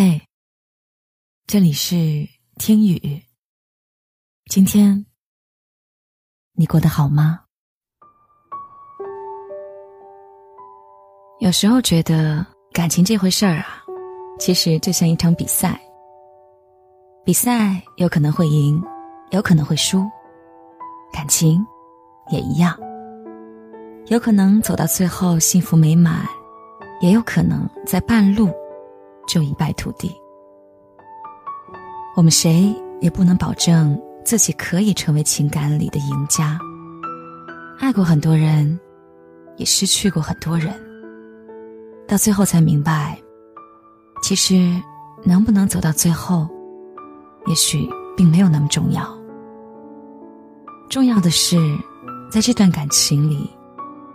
嘿，这里是听雨。今天你过得好吗？有时候觉得感情这回事儿啊，其实就像一场比赛。比赛有可能会赢，有可能会输，感情也一样。有可能走到最后幸福美满，也有可能在半路。就一败涂地。我们谁也不能保证自己可以成为情感里的赢家。爱过很多人，也失去过很多人，到最后才明白，其实能不能走到最后，也许并没有那么重要。重要的是，在这段感情里，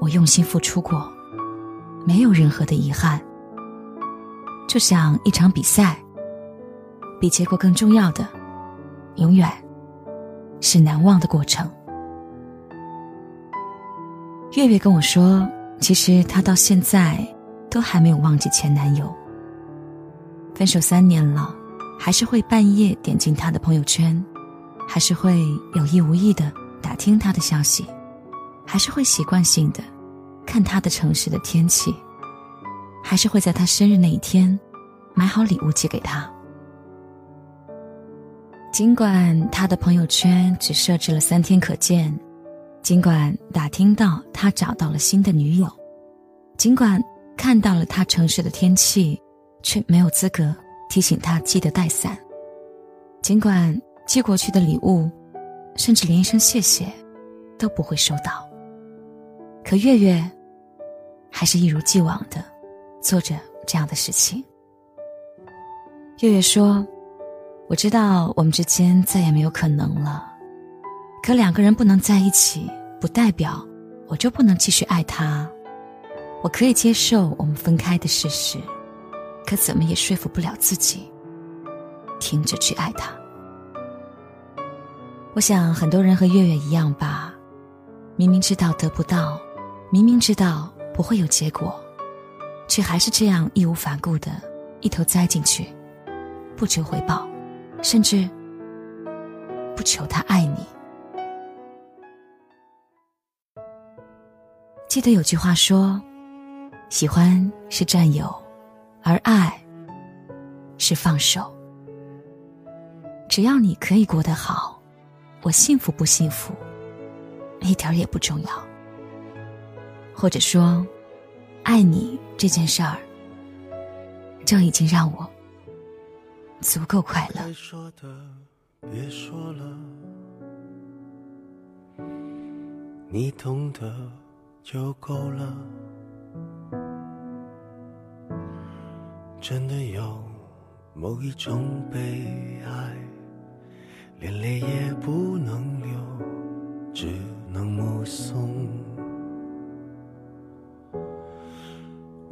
我用心付出过，没有任何的遗憾。就像一场比赛，比结果更重要的，永远是难忘的过程。月月跟我说，其实她到现在都还没有忘记前男友。分手三年了，还是会半夜点进他的朋友圈，还是会有意无意的打听他的消息，还是会习惯性的看他的城市的天气。还是会在他生日那一天，买好礼物寄给他。尽管他的朋友圈只设置了三天可见，尽管打听到他找到了新的女友，尽管看到了他城市的天气，却没有资格提醒他记得带伞。尽管寄过去的礼物，甚至连一声谢谢，都不会收到。可月月，还是一如既往的。做着这样的事情。月月说：“我知道我们之间再也没有可能了，可两个人不能在一起，不代表我就不能继续爱他。我可以接受我们分开的事实，可怎么也说服不了自己停止去爱他。我想很多人和月月一样吧，明明知道得不到，明明知道不会有结果。”却还是这样义无反顾的一头栽进去，不求回报，甚至不求他爱你。记得有句话说：“喜欢是占有，而爱是放手。”只要你可以过得好，我幸福不幸福，一点也不重要。或者说。爱你这件事儿，就已经让我足够快乐。说的别说了，你懂得就够了。真的有某一种悲哀，连泪也不能流，只能目送。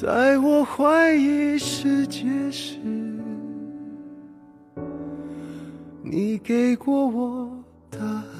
在我怀疑世界时，你给过我答案。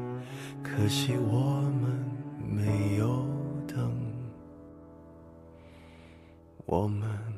可惜我们没有等，我们。